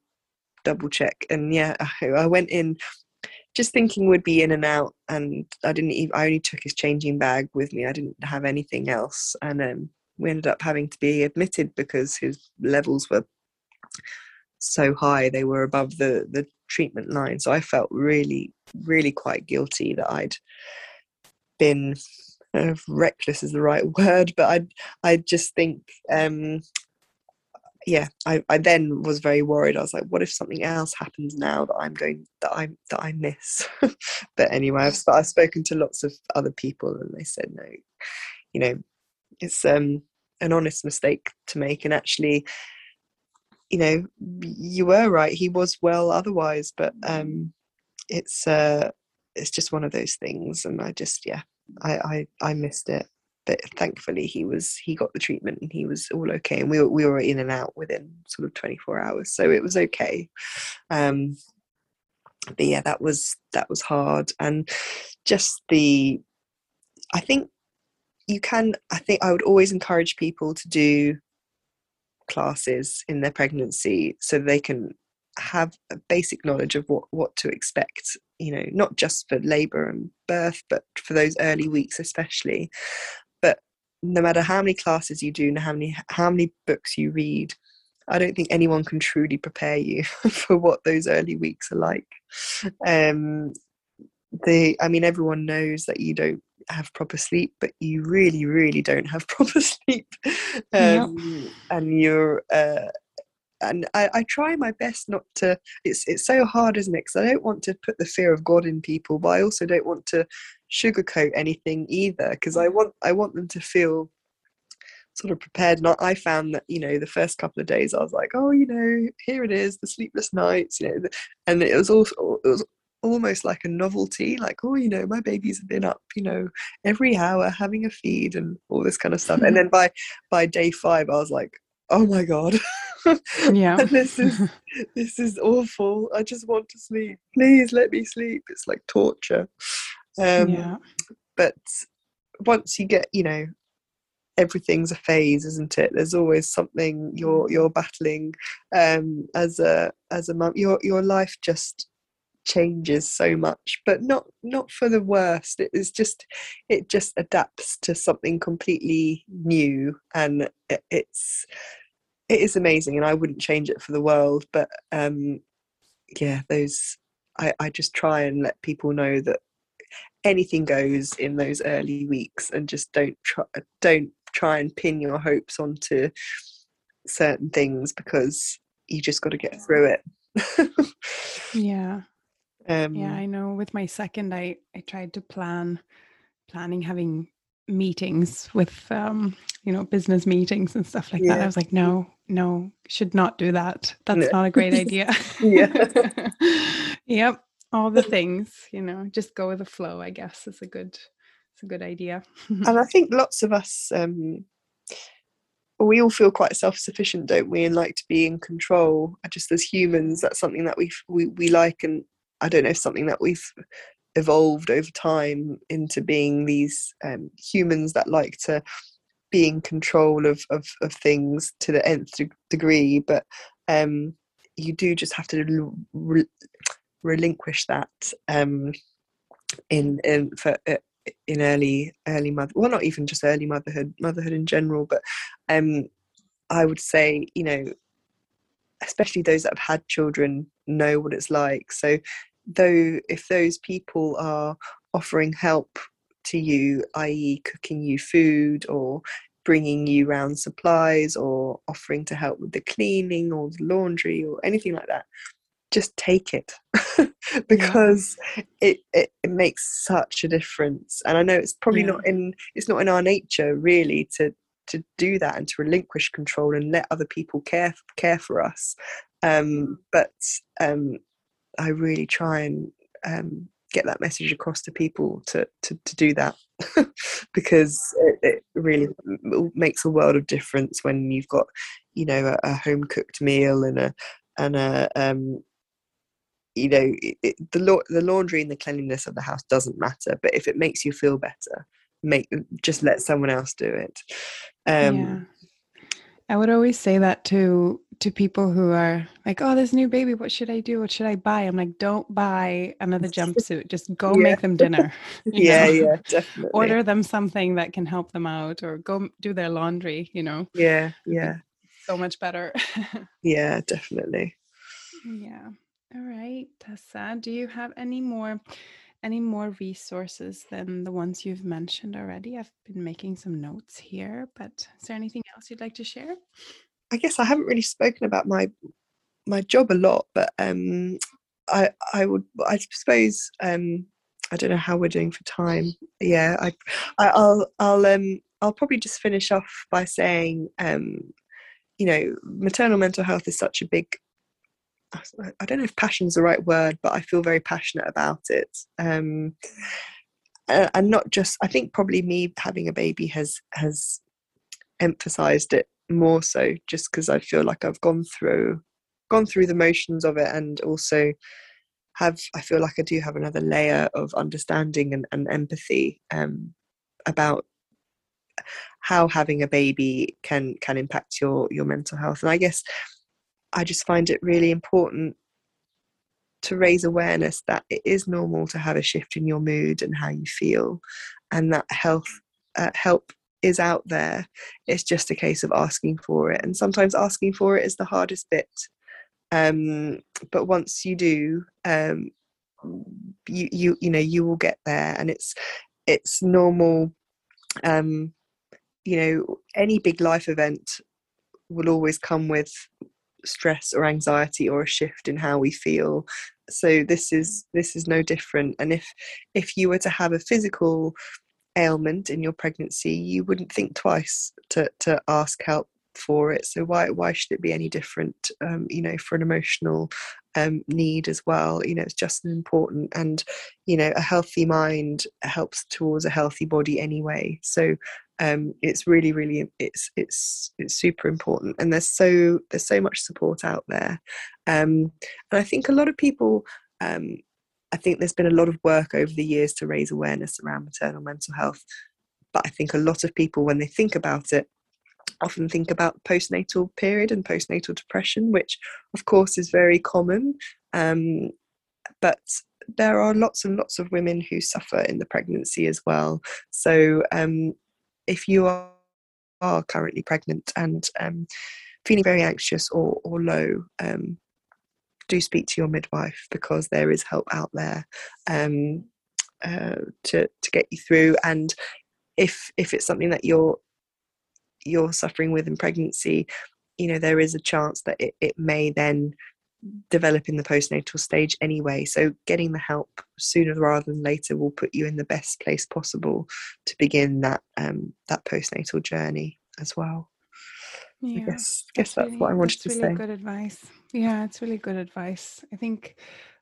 S3: double check. And yeah, I went in just thinking would be in and out, and I didn't even. I only took his changing bag with me. I didn't have anything else, and um, we ended up having to be admitted because his levels were so high they were above the the treatment line. So I felt really, really quite guilty that I'd been uh, reckless is the right word, but I I just think um, yeah, I, I then was very worried. I was like, what if something else happens now that I'm going that I that I miss? but anyway, I've, I've spoken to lots of other people, and they said no. You know, it's um, an honest mistake to make, and actually, you know, you were right. He was well otherwise, but um, it's uh, it's just one of those things, and I just yeah, I I, I missed it but thankfully he was he got the treatment and he was all okay and we were, we were in and out within sort of 24 hours so it was okay um but yeah that was that was hard and just the i think you can i think i would always encourage people to do classes in their pregnancy so they can have a basic knowledge of what what to expect you know not just for labor and birth but for those early weeks especially. But no matter how many classes you do and how many how many books you read i don't think anyone can truly prepare you for what those early weeks are like. Um the i mean everyone knows that you don't have proper sleep but you really really don't have proper sleep. Um, yep. and you're uh, and I, I, try my best not to it's it's so hard isn't it? Because i don't want to put the fear of god in people but i also don't want to sugarcoat anything either because i want i want them to feel sort of prepared. Not i found that you know the first couple of days i was like oh you know here it is the sleepless nights you know and it was also it was almost like a novelty like oh you know my babies have been up you know every hour having a feed and all this kind of stuff. And then by by day five i was like oh my god.
S2: Yeah.
S3: This is this is awful. I just want to sleep. Please let me sleep. It's like torture. Um yeah. but once you get you know everything's a phase isn't it? There's always something you're you're battling um as a as a mum. Your your life just changes so much but not not for the worst. It is just it just adapts to something completely new and it, it's it is amazing and i wouldn't change it for the world but um yeah those i i just try and let people know that anything goes in those early weeks and just don't try don't try and pin your hopes onto certain things because you just got to get through it.
S2: Yeah um, yeah, I know. With my second, I I tried to plan, planning having meetings with um you know business meetings and stuff like yeah. that. I was like, no, no, should not do that. That's no. not a great idea.
S3: yeah.
S2: yep. All the things, you know, just go with the flow. I guess is a good, it's a good idea.
S3: and I think lots of us um we all feel quite self-sufficient don't we and like to be in control just as humans that's something that we we, we like and I don't know, if something that we've evolved over time into being these um, humans that like to be in control of, of, of things to the nth degree, but um, you do just have to re- relinquish that um, in in for uh, in early early mother well not even just early motherhood motherhood in general but um I would say you know especially those that have had children know what it's like. So though if those people are offering help to you i.e cooking you food or bringing you round supplies or offering to help with the cleaning or the laundry or anything like that just take it. Because it, it, it makes such a difference. And i know it's probably yeah. not in it's not in our nature really to to do that and to relinquish control and let other people care care for us. Um, but um, i really try and um, get that message across to people to to, to do that. Because it, it, really makes a world of difference when you've got you know a, a home cooked meal and a and a um, you know it, the la- the laundry and the cleanliness of the house doesn't matter but if it makes you feel better make just let someone else do it um,
S2: yeah. I would always say that to to people who are like, "Oh, this new baby, what should I do? What should I buy?" I'm like, "Don't buy another jumpsuit. Just go yeah. make them dinner."
S3: yeah, know? yeah, definitely.
S2: Order them something that can help them out, or go do their laundry. You know.
S3: Yeah, yeah.
S2: So much better.
S3: yeah, definitely.
S2: Yeah. All right, Tessa. Do you have any more? Any more resources than the ones you've mentioned already? I've been making some notes here, but is there anything else you'd like to share?
S3: I guess I haven't really spoken about my my job a lot, but um, I I would I suppose um, I don't know how we're doing for time. Yeah, I, I will I'll um I'll probably just finish off by saying um, you know maternal mental health is such a big I don't know if passion's the right word, but I feel very passionate about it. Um, and not just, I think probably me having a baby has has emphasized it more so, just because I feel like I've gone through gone through the motions of it, and also have I feel like I do have another layer of understanding and, and empathy um, about how having a baby can can impact your your mental health. And I guess I just find it really important to raise awareness that it is normal to have a shift in your mood and how you feel, and that health uh, help is out there. It's just a case of asking for it, and sometimes asking for it is the hardest bit. Um, but once you do, um, you you you know you will get there, and it's it's normal. Um, you know, any big life event will always come with stress or anxiety or a shift in how we feel. So this is this is no different. And if if you were to have a physical ailment in your pregnancy you wouldn't think twice to to ask help for it. So why why should it be any different um, you know for an emotional um, need as well? You know it's just as important and you know a healthy mind helps towards a healthy body anyway. So um, it's really really it's it's it's super important and there's so there's so much support out there. Um, and i think a lot of people um, i think there's been a lot of work over the years to raise awareness around maternal mental health but i think a lot of people when they think about it often think about postnatal period and postnatal depression which of course is very common um, but there are lots and lots of women who suffer in the pregnancy as well. So um, if you are, are currently pregnant and um, feeling very anxious or, or low, um, do speak to your midwife because there is help out there um, uh, to to get you through. And if if it's something that you're you're suffering with in pregnancy, you know there is a chance that it, it may then develop in the postnatal stage anyway. So getting the help sooner rather than later will put you in the best place possible to begin that um, that postnatal journey as well. Yeah, I guess, guess that's, really, what I wanted to
S2: really
S3: say.
S2: Good advice. Yeah, it's really good advice. I think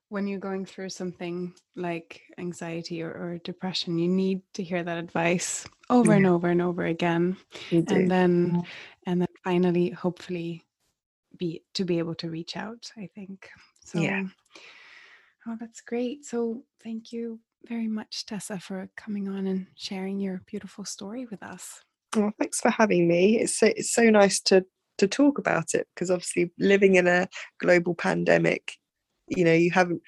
S2: when you're going through something like anxiety or, or depression, you need to hear that advice over yeah. and over and over again. And then and then finally, hopefully be to be able to reach out i think. So yeah oh that's great. So thank you very much tessa for coming on and sharing your beautiful story with us.
S3: Well thanks for having me. It's so, it's so nice to to talk about it because obviously living in a global pandemic you know you haven't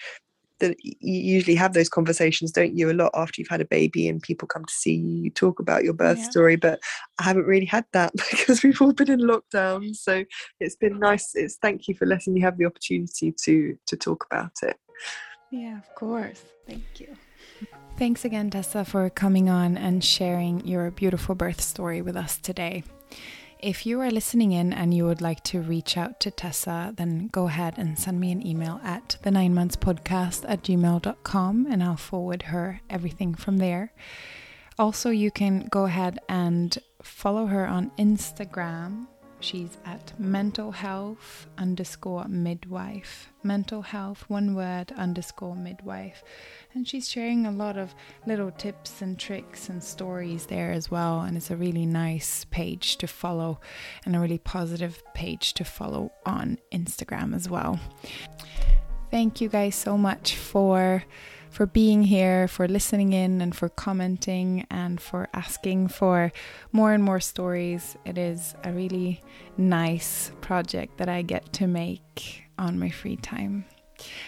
S3: that you usually have those conversations, don't you? A lot after you've had a baby and people come to see you, you talk about your birth
S2: Yeah.
S3: story. But I haven't really had that because we've all been in lockdown. So it's been nice. It's thank you for letting me have the opportunity to to talk about it.
S2: Yeah, of course. Thank you. Thanks again, Tessa, for coming on and sharing your beautiful birth story with us today. If you are listening in and you would like to reach out to Tessa, then go ahead and send me an email at the nine months podcast at gmail.com and I'll forward her everything from there. Also, you can go ahead and follow her on Instagram. She's at mental health underscore midwife. Mental health, one word, underscore midwife. And she's sharing a lot of little tips and tricks and stories there as well. And it's a really nice page to follow and a really positive page to follow on Instagram as well. Thank you guys so much for for being here, for listening in and for commenting and for asking for more and more stories. It is a really nice project that I get to make on my free time.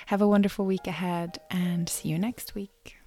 S2: Have a wonderful week ahead and see you next week.